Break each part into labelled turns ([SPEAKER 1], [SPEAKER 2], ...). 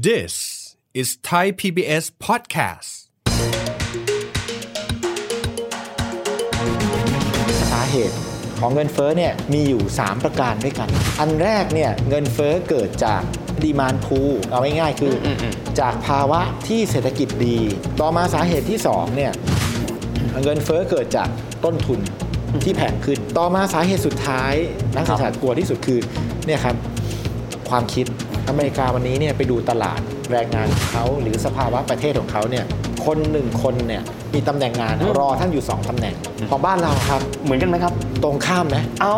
[SPEAKER 1] This is Thai PBS podcast.
[SPEAKER 2] สาเหตุของเงินเฟ้อเนี่ยมีอยู่ 3 ประการด้วยกัน อันแรกเนี่ยเงินเฟ้อเกิดจากดีมานพูเอาง่ายๆคืออจากภาวะที่เศรษฐกิจดี ต่อมาสาเหตุที่2เนี่ยเงินเฟ้อเกิดจากต้นทุนที่แพงขึ้น ต่อมาสาเหตุสุดท้ายนักเศรษฐศาสตร์กลัวที่สุดคือเนี่ยครับความคิด อเมริกาวันนี้เนี่ยไปดูตลาดแรงงานของเขาหรือสภาวะประเทศของเขาเนี่ยคนหนึ่งคนเนี่ยมีตำแหน่งงานรอท่านอยู่ 2ตำแหน่งของบ้านเราครับ
[SPEAKER 3] เหมือนกันไหมครับ
[SPEAKER 2] ตรงข้ามไหม
[SPEAKER 3] เอา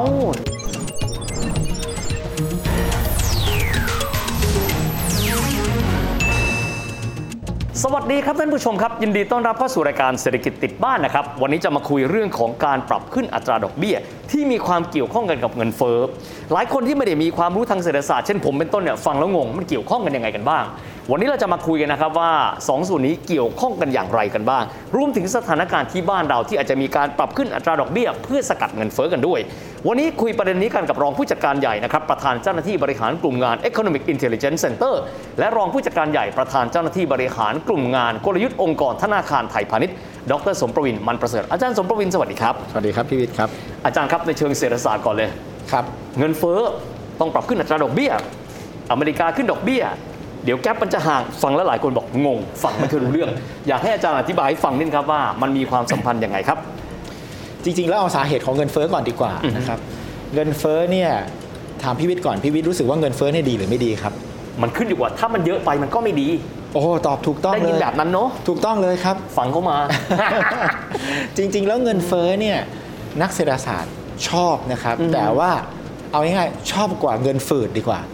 [SPEAKER 3] สวัสดีครับท่านผู้ชมครับ ยินดีต้อนรับเข้าสู่รายการเศรษฐกิจติดบ้านนะครับ วันนี้จะมาคุยเรื่องของการปรับขึ้นอัตราดอกเบี้ย ที่มีความเกี่ยวข้องกันกับเงินเฟ้อหลายคนที่ไม่ได้มีความรู้ทางเศรษฐศาสตร์เช่นผมเป็นต้นเนี่ยฟังแล้วงงมันเกี่ยวข้องกันยังไงกันบ้าง วันนี้เราจะมาคุยกันนะครับว่าสองส่วนนี้เกี่ยวข้องกันอย่างไรกันบ้าง รวมถึงสถานการณ์ที่บ้านเราที่อาจจะมีการปรับขึ้นอัตราดอกเบี้ย เพื่อสกัดเงินเฟ้อกันด้วย วันนี้คุยประเด็นนี้กันกับรองผู้จัดการใหญ่นะครับประธานเจ้าหน้าที่บริหารกลุ่มงาน Economic Intelligence Center และรองผู้จัดการใหญ่ประธานเจ้าหน้าที่บริหารกลุ่มงาน กลยุทธ์องค์กรธนาคารไทยพาณิชย์ดรสมประวินมันประเสริฐอาจารย์สมประวินสวัสดีครับ
[SPEAKER 2] สวัสดีครับพี่วิทย์ครับ
[SPEAKER 3] อาจารย์ครับในเชิงเศรษฐศาสตร์ก่อนเลย
[SPEAKER 2] ครับ
[SPEAKER 3] เงินเฟ้อต้องปรับขึ้นอัตราดอกเบี้ย อเมริกาขึ้นดอกเบี้ย เดี๋ยวแก๊ปมันจะห่างฟังแล้วหลายคนบอกงง ฟังไม่เคยรู้เรื่อง อยากให้อาจารย์อธิบายให้ฟังนิดครับว่ามันมีความสัมพันธ์ยังไงครับ
[SPEAKER 2] จริง ๆ แล้วเอาสาเหตุของเงินเฟ้อก่อนดีกว่านะครับเงินเฟ้อเนี่ยถามพี่วิทย์ก่อนพี่วิทย์รู้สึกว่าเงินเฟ้อเนี่ยดีหรือไม่ดีครับ
[SPEAKER 3] มันขึ้นอยู่ว่าถ้ามันเยอะไปมันก็ไม่ดี
[SPEAKER 2] โอ้โหตอบถูกต้อง
[SPEAKER 3] ได้
[SPEAKER 2] เล
[SPEAKER 3] ยิน
[SPEAKER 2] ย
[SPEAKER 3] แบบนั้นเนาะ
[SPEAKER 2] ถูกต้องเลยครับ
[SPEAKER 3] ฟังเข้ามา
[SPEAKER 2] จริง ๆ แล้วเงินเฟ้อเนี่ยนักเศรษฐศาสตร์ชอบนะครับ แต่ว่าเอาง่ายๆชอบกว่าเงินฝืดดีกว่า
[SPEAKER 3] อืม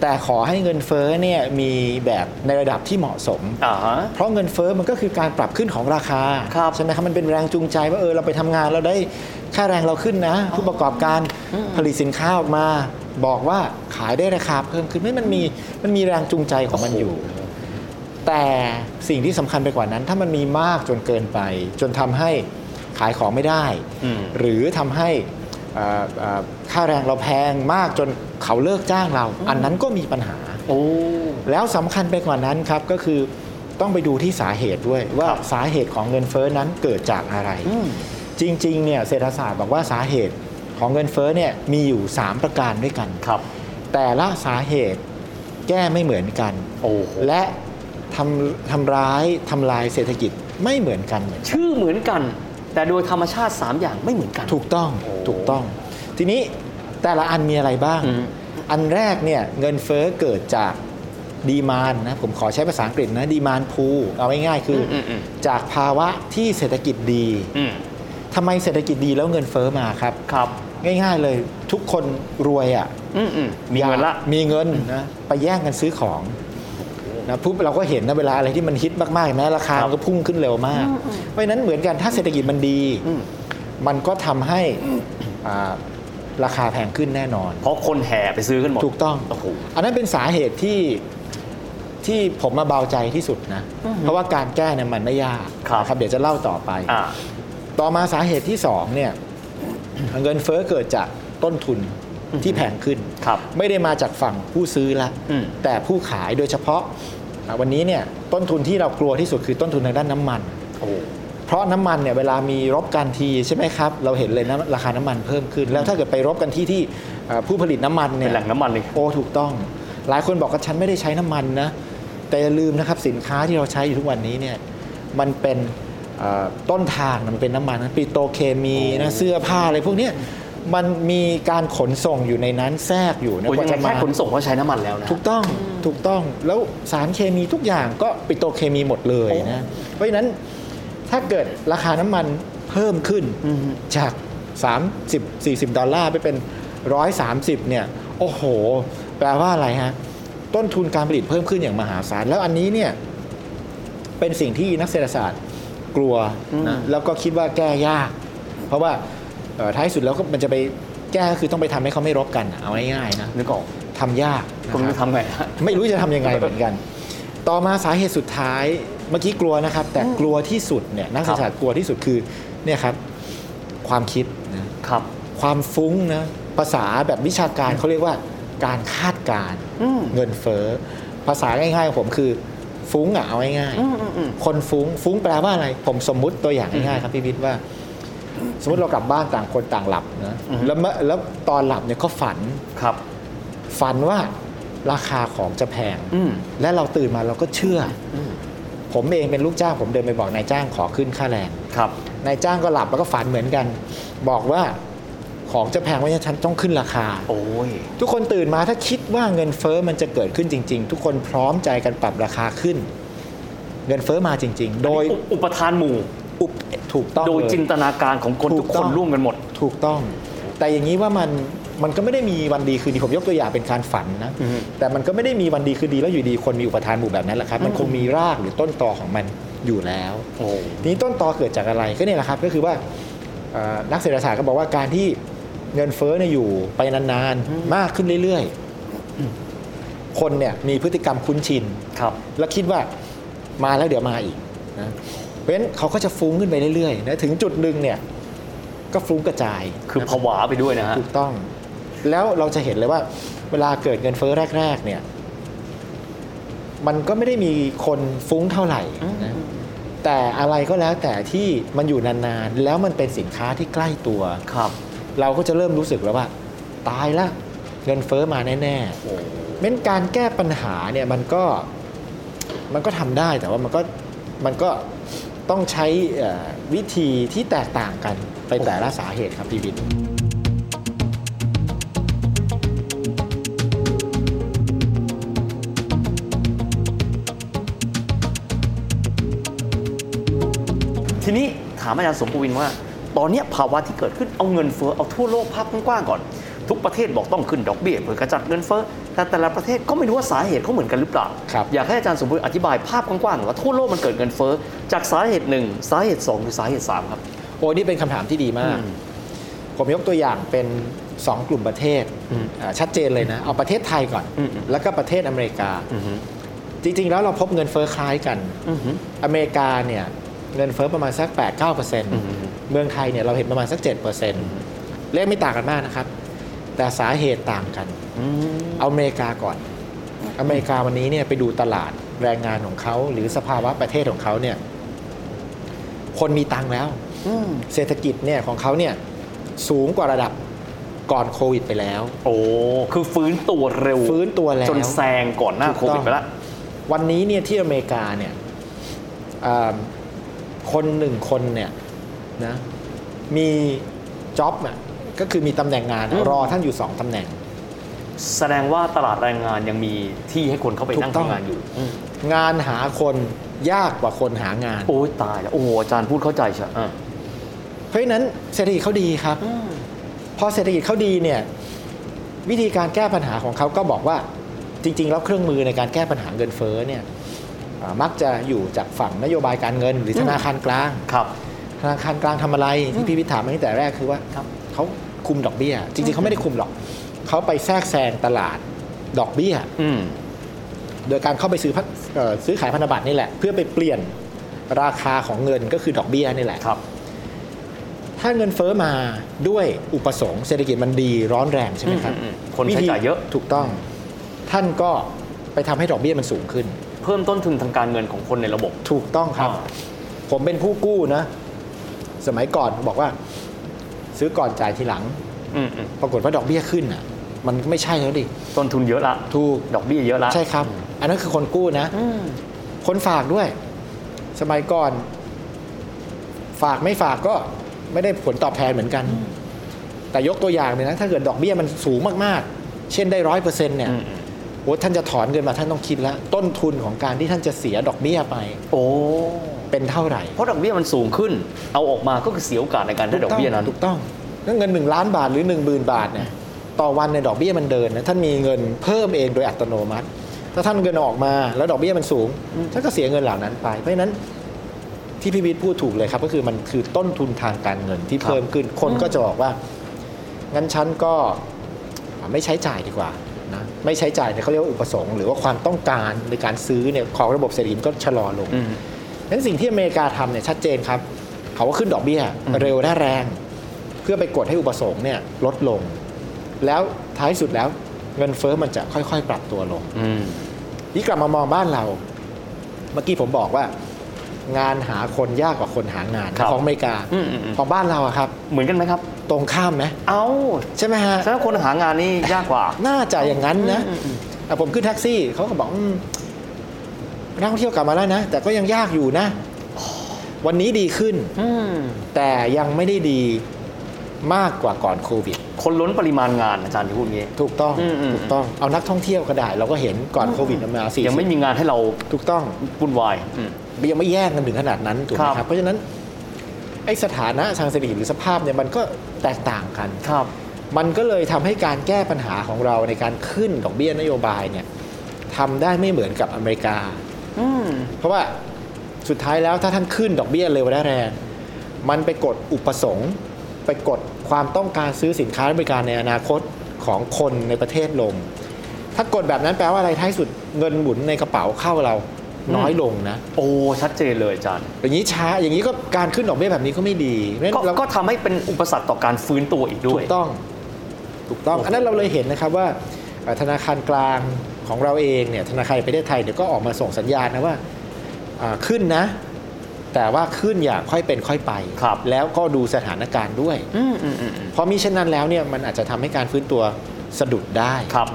[SPEAKER 2] แต่ขอให้เงินเฟ้อเนี่ยมีแบบในระดับที่เหมาะสม
[SPEAKER 3] อ่าฮะ
[SPEAKER 2] เพราะเงินเฟ้อมันก็คือการปรับขึ้นของราคา
[SPEAKER 3] ครับ
[SPEAKER 2] ใช่ไหมครับมันเป็นแรงจูงใจว่าเออเราไปทำงานเราได้ค่าแรงเราขึ้นนะ ผู้ประกอบการผลิตสินค้าออกมา บอกว่าขายได้ราคาเพิ่มขึ้นไม่มันมีมันมีแรงจูงใจของมันอยู่ แต่สิ่งที่สำคัญไปกว่านั้น ถ้ามันมีมากจนเกินไป จนทำให้ขายของไม่ได้
[SPEAKER 3] อืม
[SPEAKER 2] หรือทำให้เอ่อเอ่อ ค่าแรงเราแพงมากจนเขาเลิกจ้างเรา อันนั้นก็มีปัญหา
[SPEAKER 3] โอ้
[SPEAKER 2] แล้วสำคัญไปกว่านั้นครับก็คือต้องไปดูที่สาเหตุด้วยว่า
[SPEAKER 3] ครับ
[SPEAKER 2] สาเหตุของเงินเฟ้อนั้นเกิดจากอะไร
[SPEAKER 3] อืม
[SPEAKER 2] จริงๆเนี่ยเศรษฐศาสตร์บอกว่าสาเหตุของเงินเฟ้อเนี่ยมีอยู่ 3 ประการด้วยกัน
[SPEAKER 3] ครับ
[SPEAKER 2] แต่ละสาเหตุแก้ไม่เหมือนกัน
[SPEAKER 3] โอ้โห
[SPEAKER 2] และทำทำร้ายทำลายเศรษฐกิจไม่เหมือนกันเหมือนกัน
[SPEAKER 3] ชื่อเหมือนกัน แต่โดยธรรมชาติ 3 อย่างไม่เหมือนกัน
[SPEAKER 2] ถูกต้อง
[SPEAKER 3] โอ้
[SPEAKER 2] ถูกต้อง ทีนี้แต่ละอันมีอะไรบ้าง
[SPEAKER 3] อืม
[SPEAKER 2] อันแรกเนี่ยเงินเฟ้อเกิดจากดีมานนะผมขอใช้ภาษาอังกฤษนะดีมานพูเอาง่ายๆคืออ
[SPEAKER 3] มอืม
[SPEAKER 2] จากภาวะที่เศรษฐกิจดี
[SPEAKER 3] อืม
[SPEAKER 2] ทำไมเศรษฐกิจดีแล้วเงินเฟ้อมาครับ
[SPEAKER 3] ครับ
[SPEAKER 2] ง่ายๆเลยทุกคนรวยอะ
[SPEAKER 3] อืมอืมมีเงินละ
[SPEAKER 2] มีเงินนะไปแย่งกันซื้อของ นะปุ๊บเราก็เห็นนะเวลาอะไรที่มันฮิตมากๆเห็นไหมราคา
[SPEAKER 3] ครับ
[SPEAKER 2] มันก็พุ่งขึ้นเร็วมาก เพราะฉะนั้นเหมือนกันถ้าเศรษฐกิจมันดี
[SPEAKER 3] อืม
[SPEAKER 2] มันก็ทำให้อ่าราคาแพงขึ้นแน่นอน
[SPEAKER 3] เพราะคนแห่ไปซื้อกันหมด
[SPEAKER 2] ถูกต้อง
[SPEAKER 3] โอ้โห
[SPEAKER 2] อันนั้นเป็นสาเหตุที่ที่ผมมาเบาใจที่สุดนะ เพราะว่าการแก้เนี่ยมันไม่ยาก
[SPEAKER 3] ครับ
[SPEAKER 2] นะครับเดี๋ยวจะเล่าต่อไป
[SPEAKER 3] อ่า
[SPEAKER 2] ต่อมาสาเหตุที่สองเนี่ยเงินเฟ้อเกิดจากต้นทุน ที่แพงขึ้น
[SPEAKER 3] ครับ
[SPEAKER 2] ไม่ได้มาจากฝั่งผู้ซื้อละ
[SPEAKER 3] อืม
[SPEAKER 2] แต่ผู้ขายโดยเฉพาะอะวันนี้เนี่ยต้นทุนที่เรากลัวที่สุดคือต้นทุนทางด้านน้ำมัน
[SPEAKER 3] โอ้โห
[SPEAKER 2] เพราะน้ำมันเนี่ยเวลามีรบกันทีใช่ไหมครับ เราเห็นเลยนะราคาน้ำมันเพิ่มขึ้น แล้วถ้าเกิดไปรบกันที่ที่เอ่อผู้ผลิตน้ำมัน
[SPEAKER 3] เป็
[SPEAKER 2] เนี่
[SPEAKER 3] น
[SPEAKER 2] ย
[SPEAKER 3] แหล่งน้ำมันเลย
[SPEAKER 2] โอ้ถูกต้อง หลายคนบอกว่าฉันไม่ได้ใช้น้ำมันนะแต่อย่าลืมนะครับสินค้าที่เราใช้อยู่ทุกวันนี้เนี่ยมันเป็นเอ่อต้นทางมันเป็นน้ำมันนะปิโตรเคมีนะเสื้อผ้าอะไรพวกเนี้ย มันมีการขนส่งอยู่ในนั้นแทรกอยู่นะ
[SPEAKER 3] โอ้ย
[SPEAKER 2] ก
[SPEAKER 3] ยัง
[SPEAKER 2] ว่า
[SPEAKER 3] ไง
[SPEAKER 2] จะมา
[SPEAKER 3] แค่ขนส่งก็ใช้น้ำมันแล้วนะ
[SPEAKER 2] ถูกต้องถูกต้องแล้วสารเคมีทุกอย่างก็ปิโตรเคมีหมดเลยนะเพราะฉะนั้นถ้าเกิดราคาน้ำมันเพิ่มขึ้น
[SPEAKER 3] อืม
[SPEAKER 2] จาก 30 40 ดอลลาร์ไปเป็น 130 เนี่ย โอ้โห แปลว่าอะไรฮะ ต้นทุนการผลิตเพิ่มขึ้นอย่างมหาศาล แล้วอันนี้เนี่ย เป็นสิ่งที่นักเศรษฐศาสตร์กลัวนะแล้วก็คิดว่าแก้ยาก เพราะว่าเอ่อ ท้ายสุดแล้วก็มันจะไปแก้ก็คือต้องไปทำให้เขาไม่รบกันอะเอาง่ายๆนะ
[SPEAKER 3] นึกออก
[SPEAKER 2] ทำยากนะ
[SPEAKER 3] คุณ
[SPEAKER 2] ค
[SPEAKER 3] จะ
[SPEAKER 2] รับ
[SPEAKER 3] ทำไงฮะ
[SPEAKER 2] ไม่รู้จะทำยังไงเหมือนกัน ต่อมาสาเหตุสุดท้ายเมื่อกี้กลัวนะครับ แต่กลัวที่สุดเนี่ยนักเศรษฐศาสตร์กลัวที่สุดคือเนี่ยครับความคิดนะครับความฟุ้งนะภาษาแบบวิชาการเขาเรียกว่าการคาดการณ์
[SPEAKER 3] อืม
[SPEAKER 2] เงินเฟ้อภาษาง่ายๆของผมคือฟุ้งอะเอาง่ายๆคนฟุ้งฟุ้งแปลว่าอะไร ผมสมมุติตัวอย่างง่ายๆครับพี่วิทย์ว่า สมมติเรากลับบ้านต่างคนต่างหลับนะแล้วเมื่อแล้วตอนหลับเนี่ยก็ฝัน
[SPEAKER 3] ครับ
[SPEAKER 2] ฝันว่าราคาของจะแพง
[SPEAKER 3] อืม
[SPEAKER 2] และเราตื่นมาเราก็เชื่ออผมเองเป็นลูกจ้างผมเดินไปบอกนายจ้างขอขึ้นค่าแรง
[SPEAKER 3] ครับ
[SPEAKER 2] นายจ้างก็หลับแล้วก็ฝันเหมือนกัน บอกว่าของจะแพงเพราะฉะนั้นฉันต้องขึ้นราคา
[SPEAKER 3] โอ้ย
[SPEAKER 2] ทุกคนตื่นมาถ้าคิดว่าเงินเฟอ้อมันจะเกิดขึ้นจริง ๆ ทุกคนพร้อมใจกันปรับราคาขึ้น เงินเฟอ้อมาจริง ๆ โดย
[SPEAKER 3] อุอุปทานหมู่
[SPEAKER 2] อุปถูกต้อง
[SPEAKER 3] โดย
[SPEAKER 2] เล
[SPEAKER 3] จินตนาการของคน
[SPEAKER 2] ถู
[SPEAKER 3] ทุ
[SPEAKER 2] ก
[SPEAKER 3] ก
[SPEAKER 2] ต้
[SPEAKER 3] ค
[SPEAKER 2] อง
[SPEAKER 3] นร่วมกันหมด
[SPEAKER 2] ถูกต้อง แต่อย่างนี้ว่ามันมันก็ไม่ได้มีวันดีคืนดีผมยกตัวอย่างเป็นการฝันนะ
[SPEAKER 3] อือฮึ
[SPEAKER 2] แต่มันก็ไม่ได้มีวันดีคืนดีแล้วอยู่ดีคนมีอุปทานหมู่แบบนั้นแหละครับ มันคงมีรากหรือต้นตอของมันอยู่แล้ว
[SPEAKER 3] โอ้
[SPEAKER 2] ทีนี้ต้นตอเกิดจากอะไรก็เนี่ยแหละครับ ก็คือว่าเอ่อนักเศรษฐศาสตร์ก็บอกว่าการที่เงินเฟ้อเนี่ยอยู่ไปนานๆ มากขึ้นเรื่อยๆ คนเนี่ยมีพฤติกรรมคุ้นชิน
[SPEAKER 3] ครับ
[SPEAKER 2] แล้วคิดว่ามาแล้วเดี๋ยวมาอีกนะ เพราะฉะนั้นเขาก็จะฟุ้งขึ้นไปเรื่อยๆนะถึงจุดหนึ่งเนี่ยก็ฟุ้งกระจาย
[SPEAKER 3] คือผวาไปด้วยนะฮะ
[SPEAKER 2] ถูกต้อง แล้วเราจะเห็นเลยว่า เวลาเกิดเงินเฟ้อแรก ๆ เนี่ย มันก็ไม่ได้มีคนฟุ้งเท่าไหร่นะแต่อะไรก็แล้วแต่ที่มันอยู่นานๆ แล้วมันเป็นสินค้าที่ใกล้ตัว
[SPEAKER 3] ครับ
[SPEAKER 2] เราก็จะเริ่มรู้สึกแล้วว่า ตายละเงินเฟ้อมาแน่ๆ
[SPEAKER 3] โอ้
[SPEAKER 2] เม้นการแก้ปัญหาเนี่ยมันก็มันก็ทำได้แต่ว่ามันก็มันก็ ต้องใช้วิธีที่แตกต่างกันไปแต่ละสาเหตุครับพี่บิน
[SPEAKER 3] ทีนี้ถามอาจารย์สมบูรณ์ว่า ตอนนี้ภาวะที่เกิดขึ้นเอาเงินเฟ้อเอาทั่วโลกภาพกว้างๆก่อน ทุกประเทศบอกต้องขึ้นดอกเบี้ยเพื่อกระจัดเงินเฟ้อ แต่แต่ละประเทศก็ไม่รู้ว่าสาเหตุเขาเหมือนกันหรือเปล่า
[SPEAKER 2] ครับ
[SPEAKER 3] อยากให้อาจารย์สมบูรณ์อธิบายภาพกว้างๆหน่อยว่าทั่วโลกมันเกิดเงินเฟ้อจากสาเหตุหนึ่งสาเหตุสองหรือสาเหตุสามครับ
[SPEAKER 2] โอ้นี่เป็นคำถามที่ดีมาก
[SPEAKER 3] อืม
[SPEAKER 2] ผมยกตัวอย่างเป็น2กลุ่มประเทศ
[SPEAKER 3] อืม
[SPEAKER 2] อ่าชัดเจนเลยนะ เอาประเทศไทยก่อน
[SPEAKER 3] อืม
[SPEAKER 2] แล้วก็ประเทศอเมริกา
[SPEAKER 3] อือฮึ
[SPEAKER 2] จริงๆ แล้วเราพบเงินเฟ้อคล้ายกัน
[SPEAKER 3] อือฮึ
[SPEAKER 2] อเมริกาเนี่ยเงินเฟ้อประมาณสัก 8-9%เอื
[SPEAKER 3] ม
[SPEAKER 2] เมืองไทยเนี่ยเราเห็นประมาณสัก 7%เลขไม่ต่างกันมากนะครับ แต่สาเหตุต่างกัน
[SPEAKER 3] อืม
[SPEAKER 2] เอาอเมริกาก่อน อเมริกาวันนี้เนี่ยไปดูตลาดแรงงานของเขาหรือสภาวะประเทศของเขาเนี่ยคนมีตังค์แล้ว
[SPEAKER 3] อืม
[SPEAKER 2] เศรษฐกิจเนี่ยของเขาเนี่ยสูงกว่าระดับก่อนโควิดไปแล้ว
[SPEAKER 3] โอ้คือฟื้นตัวเร็ว
[SPEAKER 2] ฟื้นตัวแล้ว
[SPEAKER 3] จนแซงก่อนหน้า
[SPEAKER 2] ถูก
[SPEAKER 3] โค
[SPEAKER 2] ต้อง
[SPEAKER 3] วิดไปแล้ว
[SPEAKER 2] วันนี้เนี่ยที่อเมริกาเนี่ยอ่าคนหนึ่งคนเนี่ยนะมีจ็อบอะ ก็คือมีตำแหน่งงาน
[SPEAKER 3] อืม
[SPEAKER 2] รอท่านอยู่สองตำแหน่ง
[SPEAKER 3] แสดงว่าตลาดแรงงานยังมีที่ให้คนเข้าไป
[SPEAKER 2] ถูก
[SPEAKER 3] นั่ง
[SPEAKER 2] ต้อง
[SPEAKER 3] ทำงานอยู่
[SPEAKER 2] งานหาคนยากกว่าคนหางาน
[SPEAKER 3] โอ้ยตายแล้วโอ้โหอาจารย์พูดเข้าใจใช่อะ
[SPEAKER 2] เพราะฉะนั้นเศรษฐกิจเขาดีครับพอเศรษฐกิจเขาดีเนี่ยวิธีการแก้ปัญหาของเขาก็บอกว่าจริง ๆ แล้วเครื่องมือในการแก้ปัญหาเงินเฟ้อเนี่ยอ่ามักจะอยู่จากฝั่งนโยบายการเงิน หรือธนาคารกลาง
[SPEAKER 3] ครับ
[SPEAKER 2] ธนาคารกลางทำอะไรที่พี่พิถามมาตั้งแต่แรกคือว่า
[SPEAKER 3] ครับ
[SPEAKER 2] เขาคุมดอกเบี้ย จริงๆเขาไม่ได้คุมหรอกเขาไปแทรกแซงตลาดดอกเบี้ย
[SPEAKER 3] อืม
[SPEAKER 2] โดยการเข้าไปซื้อพันเอ่อซื้อขายพันธบัตรนี่แหละ เพื่อไปเปลี่ยนราคาของเงินก็คือดอกเบี้ยนี่แหละ
[SPEAKER 3] ครับ
[SPEAKER 2] ถ้าเงินเฟ้อมาด้วยอุปสงค์เศรษฐกิจมันดีร้อนแรงใช่ไหมครับ
[SPEAKER 3] อืมอืมอืมคนใช้จ่ายเยอะ
[SPEAKER 2] ถูกต้อง ท่านก็ไปทำให้ดอกเบี้ยมันสูงขึ้น
[SPEAKER 3] เพิ่มต้นทุนทางการเงินของคนในระบบ
[SPEAKER 2] ถูกต้องครับ
[SPEAKER 3] อ่า
[SPEAKER 2] ผมเป็นผู้กู้นะ สมัยก่อนบอกว่า ซื้อก่อนจ่ายทีหลัง
[SPEAKER 3] อืมอืม
[SPEAKER 2] ปรากฏว่าดอกเบี้ยขึ้นอะ มันไม่ใช่แล้วดิ
[SPEAKER 3] ต้นทุนเยอะละ
[SPEAKER 2] ถูก
[SPEAKER 3] ดอกเบี้ยเยอะละ
[SPEAKER 2] ใช่ครับ อันนั้นคือคนกู้นะคนฝากด้วย สมัยก่อน ฝากไม่ฝากก็ไม่ได้ผลตอบแทนเหมือนกัน แต่ยกตัวอย่างเลยนะ ถ้าเกิดดอกเบี้ยมันสูงมากๆ เช่นได้ร้อยเปอร์เซ็นต์เนี่ย
[SPEAKER 3] อืม
[SPEAKER 2] โอ้ท่านจะถอนเงินมาท่านต้องคิดแล้ว ต้นทุนของการที่ท่านจะเสียดอกเบี้ยไป
[SPEAKER 3] โอ้
[SPEAKER 2] เป็นเท่าไหร่
[SPEAKER 3] เพราะดอกเบี้ยมันสูงขึ้น เอาออกมาก็คือเสียโอกาสในการได้ดอกเบี้ยนั้น
[SPEAKER 2] ถูกต้องแล้วเงิน 1 ล้านบาทหรือ 1 0,000 บาทเนี่ยต่อวันในยดอกเบี้ยมันเดินนะท่านมีเงินเพิ่มเองโดยอัตโนมัติ ถ้าท่านเงินออกมาแล้วดอกเบี้ยมันสูงท่านก็เสียเงินเหล่านั้นไป เพราะฉะนั้นที่พี่วิทย์พูดถูกเลยครับ ก็คือมันคือต้นทุนทางการเงินที่
[SPEAKER 3] ครับ
[SPEAKER 2] เพิ่มขึ้นคนก็จะบอกว่า งั้นฉันก็ไม่ใช้จ่ายดีกว่านะไม่ใช้จ่ายเนี่ยเขาเรียกว่าอุปสงค์หรือว่าความต้องการในการซื้อเนี่ยของระบบเศรษฐกิจก็ชะลอลง
[SPEAKER 3] อืม
[SPEAKER 2] นั้นสิ่งที่อเมริกาทำเนี่ยชัดเจนครับ เขาก็ขึ้นดอกเบี้ย
[SPEAKER 3] อืม
[SPEAKER 2] เร็วและแรง เพื่อไปกดให้อุปสงค์เนี่ยลดลง แล้วท้ายสุดแล้วเงินเฟ้อมันจะค่อยๆ ปรับตัวลง
[SPEAKER 3] อืม
[SPEAKER 2] นี่กลับมามองบ้านเรา เมื่อกี้ผมบอกว่า งานหาคนยากกว่าคนหางาน
[SPEAKER 3] ครับ
[SPEAKER 2] ของอเมริกา
[SPEAKER 3] อืมอืมอืม
[SPEAKER 2] ของบ้านเราอะครับ
[SPEAKER 3] เหมือนกันไหมครับ
[SPEAKER 2] ตรงข้ามไหม
[SPEAKER 3] เอ้า
[SPEAKER 2] ใช่ไหมฮะ
[SPEAKER 3] แสดงว่าคนหางานนี่ยากกว่า
[SPEAKER 2] น่าจะอย่างนั้นนะ
[SPEAKER 3] อืมอืม
[SPEAKER 2] อะผมขึ้นแท็กซี่เขาก็บอกอืม นักท่องเที่ยวกลับมาแล้วนะ แต่ก็ยังยากอยู่นะ วันนี้ดีขึ้น
[SPEAKER 3] อืม
[SPEAKER 2] แต่ยังไม่ได้ดีมากกว่าก่อนโควิด
[SPEAKER 3] คนล้นปริมาณงานอาจารย์ที่พูดงี้
[SPEAKER 2] ถูกต้อง
[SPEAKER 3] อืมอืม
[SPEAKER 2] ถูกต้องเอานักท่องเที่ยวก็ได้ เราก็เห็นก่อนโควิดมาสี่
[SPEAKER 3] ยังไม่มีงานให้เรา
[SPEAKER 2] ถูกต้อง
[SPEAKER 3] วุ่นวายอืม
[SPEAKER 2] ยังไม่แย่งกันถึงขนาดนั้นถูกไหม
[SPEAKER 3] ครับ
[SPEAKER 2] ครับเพราะฉะนั้นไอ้สถานะทางเศรษฐกิจหรือสภาพเนี่ยมันก็แตกต่างกัน
[SPEAKER 3] ครับ
[SPEAKER 2] มันก็เลยทำให้การแก้ปัญหาของเราในการขึ้นดอกเบี้ยนโยบายเนี่ยทำได้ไม่เหมือนกับอเมริกา
[SPEAKER 3] อืม
[SPEAKER 2] เพราะว่าสุดท้ายแล้วถ้าท่านขึ้นดอกเบี้ยเร็วและแรงมันไปกดอุปสงค์ไปกดความต้องการซื้อสินค้าและบริการในอนาคตของคนในประเทศลง ถ้ากดแบบนั้นแปลว่าอะไรท้ายสุดเงินหมุนในกระเป๋าเข้าเราน้อยลงนะ
[SPEAKER 3] โอ้ชัดเจนเลยอาจารย์
[SPEAKER 2] อย่างนี้ช้าอย่างนี้ก็การขึ้นดอกเบี้ยแบบนี้ก็ไม่ดีเพราะฉะ
[SPEAKER 3] ก็
[SPEAKER 2] นั้นเรา
[SPEAKER 3] ก็ทำให้เป็นอุปสรรคต่อการฟื้นตัวอีกด้
[SPEAKER 2] ถู
[SPEAKER 3] วย
[SPEAKER 2] กต้อง ถูกต้อง
[SPEAKER 3] โอ้โห
[SPEAKER 2] อันนั้นเราเลยเห็นนะครับว่าเอ่อธนาคารกลาง ของเราเองเนี่ยธนาคารแห่งประเทศไทยเดี๋ยวก็ออกมาส่งสัญญาณนะว่าอ่าขึ้นนะ แต่ว่าขึ้นอย่างค่อยเป็นค่อยไป
[SPEAKER 3] ครับ
[SPEAKER 2] แล้วก็ดูสถานการณ์ด้วย
[SPEAKER 3] อืมอืมอืมอืม
[SPEAKER 2] พอมีเช่นนั้นแล้วเนี่ยมันอาจจะทำให้การฟื้นตัวสะดุดได้
[SPEAKER 3] ครับ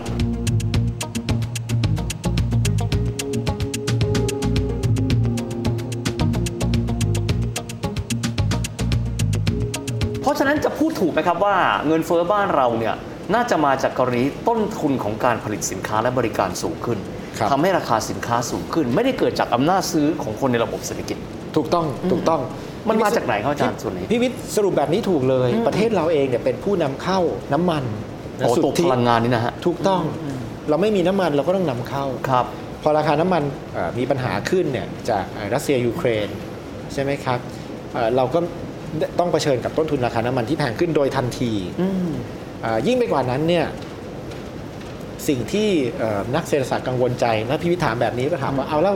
[SPEAKER 3] เพราะฉะนั้นจะพูดถูกไหมครับว่าเงินเฟ้อบ้านเราเนี่ย น่าจะมาจากกรณีต้นทุนของการผลิตสินค้าและบริการสูงขึ้น
[SPEAKER 2] ครับ
[SPEAKER 3] ทำให้ราคาสินค้าสูงขึ้น ไม่ได้เกิดจากอำนาจซื้อของคนในระบบเศรษฐกิจ
[SPEAKER 2] ถูกต้องถูกต้อง
[SPEAKER 3] มันมาจากไหนครับอาจารย์ส่วนนี้
[SPEAKER 2] พี่วิทย์สรุปแบบนี้ถูกเลย ประเทศเราเองเนี่ยเป็นผู้นำเข้าน้ำมันนะ
[SPEAKER 3] โอ้
[SPEAKER 2] สุท
[SPEAKER 3] ตัว
[SPEAKER 2] ธิ
[SPEAKER 3] พลังงานนี่นะฮะ
[SPEAKER 2] ถูกต้องเราไม่มีน้ำมันเราก็ต้องนำเข้า
[SPEAKER 3] ครับ
[SPEAKER 2] พอราคาน้ำมันเอ่อมีปัญหาขึ้นเนี่ยจากเอ่อรัสเซียยูเครนใช่ไหมครับเอ่อเราก็ต้องเผชิญกับต้นทุนราคาน้ำมันที่แพงขึ้นโดยทันที
[SPEAKER 3] อืม
[SPEAKER 2] เอ่อ ยิ่งไปกว่านั้นเนี่ยสิ่งที่เอ่อนักเศรษฐศาสตร์กังวลใจนะพี่วิถามแบบนี้ก็ถามว่าเอาแล้ว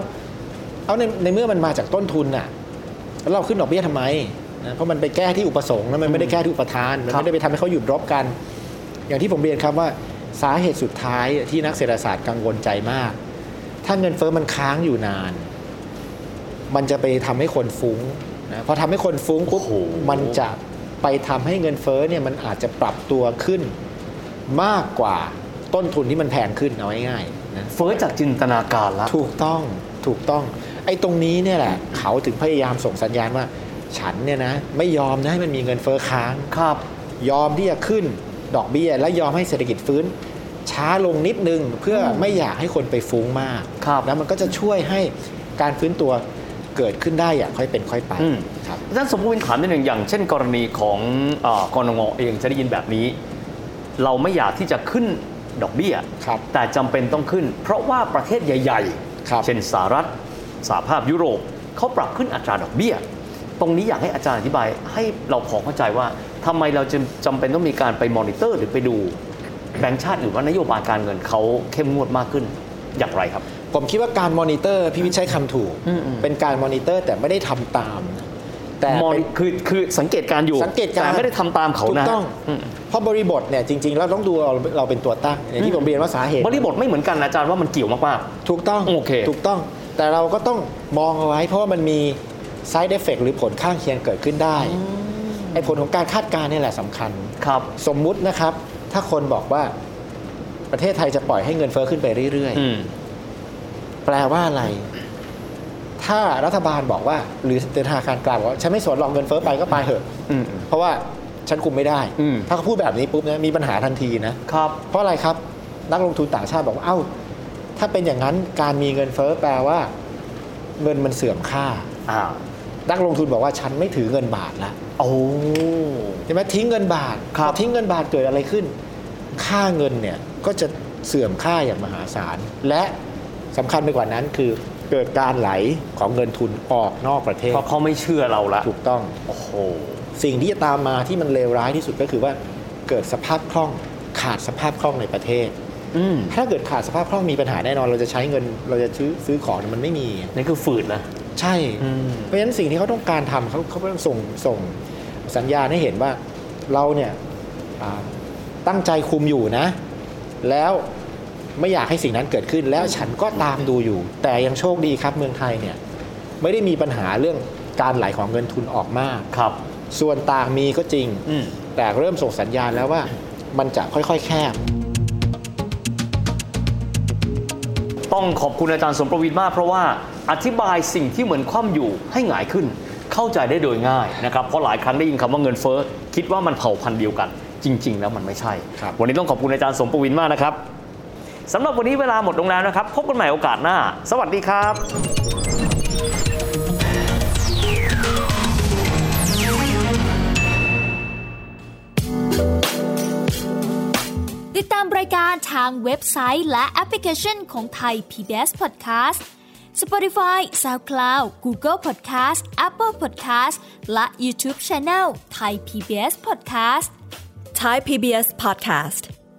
[SPEAKER 2] เอาในในเมื่อมันมาจากต้นทุนน่ะแล้วเราขึ้นดอกเบี้ยทำไมนะเพราะมันไปแก้ที่อุปสงค์นะมันไม่ได้แก้ที่อุปทานมัน
[SPEAKER 3] ครับ
[SPEAKER 2] ไม่ได้ไปทำให้เขาหยุดรบกัน อย่างที่ผมเรียนครับว่าสาเหตุสุดท้ายที่นักเศรษฐศาสตร์กังวลใจมาก ถ้าเงินเฟ้อมันค้างอยู่นาน มันจะไปทำให้คนฟุ้งนะพอทำให้คนฟุ้งปุ๊บ
[SPEAKER 3] โอ้โห
[SPEAKER 2] มันจะ ไปทำให้เงินเฟ้อเนี่ยมันอาจจะปรับตัวขึ้นมากกว่าต้นทุนที่มันแพงขึ้นเอาง่ายๆนะ
[SPEAKER 3] เฟ้อจากจินตนาการละ
[SPEAKER 2] ถูกต้องถูกต้องไอ้ตรงนี้เนี่ยแหละเขาถึงพยายามส่งสัญญาณว่า ฉันเนี่ยนะไม่ยอมนะให้มันมีเงินเฟ้อค้าง
[SPEAKER 3] ครับ
[SPEAKER 2] ยอมที่จะขึ้นดอกเบี้ย และยอมให้เศรษฐกิจฟื้น ช้าลงนิดนึงเพื่อไม่อยากให้คนไปฟุ้งมาก
[SPEAKER 3] ครับ
[SPEAKER 2] แล้วมันก็จะช่วยให้การฟื้นตัว เกิดขึ้นได้อย่างค่อยเป็นค่อยไป
[SPEAKER 3] อืม
[SPEAKER 2] ครับ
[SPEAKER 3] อาจารย์สมมติถามนิดหนึ่งอย่างเช่น กรณีของเออกรงเองจะได้ยินแบบนี้ เราไม่อยากที่จะขึ้นดอกเบี้ย
[SPEAKER 2] ครับ
[SPEAKER 3] แต่จำเป็นต้องขึ้น เพราะว่าประเทศใหญ่
[SPEAKER 2] ครับ
[SPEAKER 3] ๆเช่นสหรัฐสหภาพยุโรปเขาปรับขึ้นอัตราดอกเบี้ย ตรงนี้อยากให้อาจารย์อธิบาย ให้เราพอเข้าใจว่าทำไมเราจะจำเป็นต้องมีการไปมอนิเตอร์หรือไปดูแบงก์ชาติหรือว่านโยบายการเงินเขาเข้มงวดมากขึ้นอย่างไรครับ
[SPEAKER 2] ผมคิดว่าการมอนิเตอร์พี่วิทย์ใช้คำถูก
[SPEAKER 3] อืมอืม
[SPEAKER 2] เป็นการมอนิเตอร์แต่ไม่ได้ทำตามนะแต่
[SPEAKER 3] มอ
[SPEAKER 2] เป็น
[SPEAKER 3] นิคือคือสังเกตการณ์อยู่
[SPEAKER 2] สังเกตการณ์
[SPEAKER 3] แต่ไม่ได้ทำตามเขา
[SPEAKER 2] ถูกต้องนะ
[SPEAKER 3] อืม
[SPEAKER 2] เพราะบริบทเนี่ยจริงๆเราต้องดูเราเราเป็นตัวตั้งอย่างที่ผมเรียนว่าสาเหตุ
[SPEAKER 3] บริบทไม่เหมือนกันนะอาจารย์ว่ามันเกี่ยวมาก
[SPEAKER 2] ถูกต้อง
[SPEAKER 3] โอเค
[SPEAKER 2] ถูกต้อง แต่เราก็ต้องมองเอาไว้ เพราะว่ามันมี side effect หรือผลข้างเคียงเกิดขึ้นได้ไอ้ผลของการคาดการณ์นี่แหละสำคัญ
[SPEAKER 3] ๆครับ
[SPEAKER 2] สมมุตินะครับ ถ้าคนบอกว่าประเทศไทยจะปล่อยให้เงินเฟ้อขึ้นไปเรื่อย
[SPEAKER 3] อืม
[SPEAKER 2] ๆ แปลว่าอะไร ถ้ารัฐบาลบอกว่า หรือธนาคารกลางบอกว่าฉันไม่สนหรอกเงินเฟ้อไปก็ไปเถอะ
[SPEAKER 3] อืม
[SPEAKER 2] เพราะว่าฉันคุมไม่ได้
[SPEAKER 3] อืม
[SPEAKER 2] ถ้าเขาพูดแบบนี้ปุ๊บนะมีปัญหาทันทีนะ
[SPEAKER 3] ครับ
[SPEAKER 2] เพราะอะไรครับนักลงทุนต่างชาติบอกว่าเอ้า ถ้าเป็นอย่างนั้นการมีเงินเฟ้อแปลว่า เงินมันเสื่อมค่า
[SPEAKER 3] อ่า
[SPEAKER 2] นักลงทุนบอกว่าฉันไม่ถือเงินบาทละ
[SPEAKER 3] โอ้
[SPEAKER 2] ใช่ไหมทิ้งเงินบาท
[SPEAKER 3] ครับ
[SPEAKER 2] พอทิ้งเงินบาทเกิดอะไรขึ้น ค่าเงินเนี่ยก็จะเสื่อมค่าอย่างมหาศาลและ สำคัญไปกว่านั้นคือเกิดการไหลของเงินทุนออกนอกประเทศ
[SPEAKER 3] เพราะเขาไม่เชื่อเราละ
[SPEAKER 2] ถูกต้อง
[SPEAKER 3] โอ้โห
[SPEAKER 2] สิ่งที่จะตามมาที่มันเลวร้ายที่สุดก็คือว่าเกิดสภาพคล่องขาดสภาพคล่องในประเทศ
[SPEAKER 3] อืม
[SPEAKER 2] ถ้าเกิดขาดสภาพคล่องมีปัญหาแน่นอน เราจะใช้เงินเราจะซื้อซื้อของเนี่ยมันไม่มี
[SPEAKER 3] นี่คือฝืดนะ
[SPEAKER 2] ใช่
[SPEAKER 3] อืม
[SPEAKER 2] เพราะฉะนั้นสิ่งที่เขาต้องการทำเขาเขาต้องส่งส่งสัญญาณให้เห็นว่าเราเนี่ยอ่าตั้งใจคุมอยู่นะ แล้ว ไม่อยากให้สิ่งนั้นเกิดขึ้น แล้วฉันก็ตามดูอยู่ แต่ยังโชคดีครับเมืองไทยเนี่ยไม่ได้มีปัญหาเรื่องการไหลของเงินทุนออกมาก
[SPEAKER 3] ครับ
[SPEAKER 2] ส่วนต่างมีก็จริง
[SPEAKER 3] อืม
[SPEAKER 2] แต่เริ่มส่งสัญญาณแล้วว่ามันจะค่อยๆ แคบ
[SPEAKER 3] ต้องขอบคุณอาจารย์สมประวินมาก เพราะว่าอธิบายสิ่งที่เหมือนคว่ำอยู่ให้หงายขึ้น เข้าใจได้โดยง่ายนะครับเพราะหลายครั้งได้ยินคำว่าเงินเฟ้อคิดว่ามันเผ่าพันธุ์เดียวกัน จริง ๆ แล้วมันไม่ใช่
[SPEAKER 2] ครับ
[SPEAKER 3] วันนี้ต้องขอบคุณอาจารย์สมประวินมากนะครับ สำหรับวันนี้เวลาหมดลงแล้วนะครับ พบกันใหม่โอกาสหน้า สวัสดีครับ
[SPEAKER 4] ติดตามรายการทางเว็บไซต์และแอปพลิเคชันของไทย PBS Podcast Spotify SoundCloud Google Podcast Apple Podcast และ YouTube Channel Thai PBS Podcast
[SPEAKER 5] Thai PBS podcast.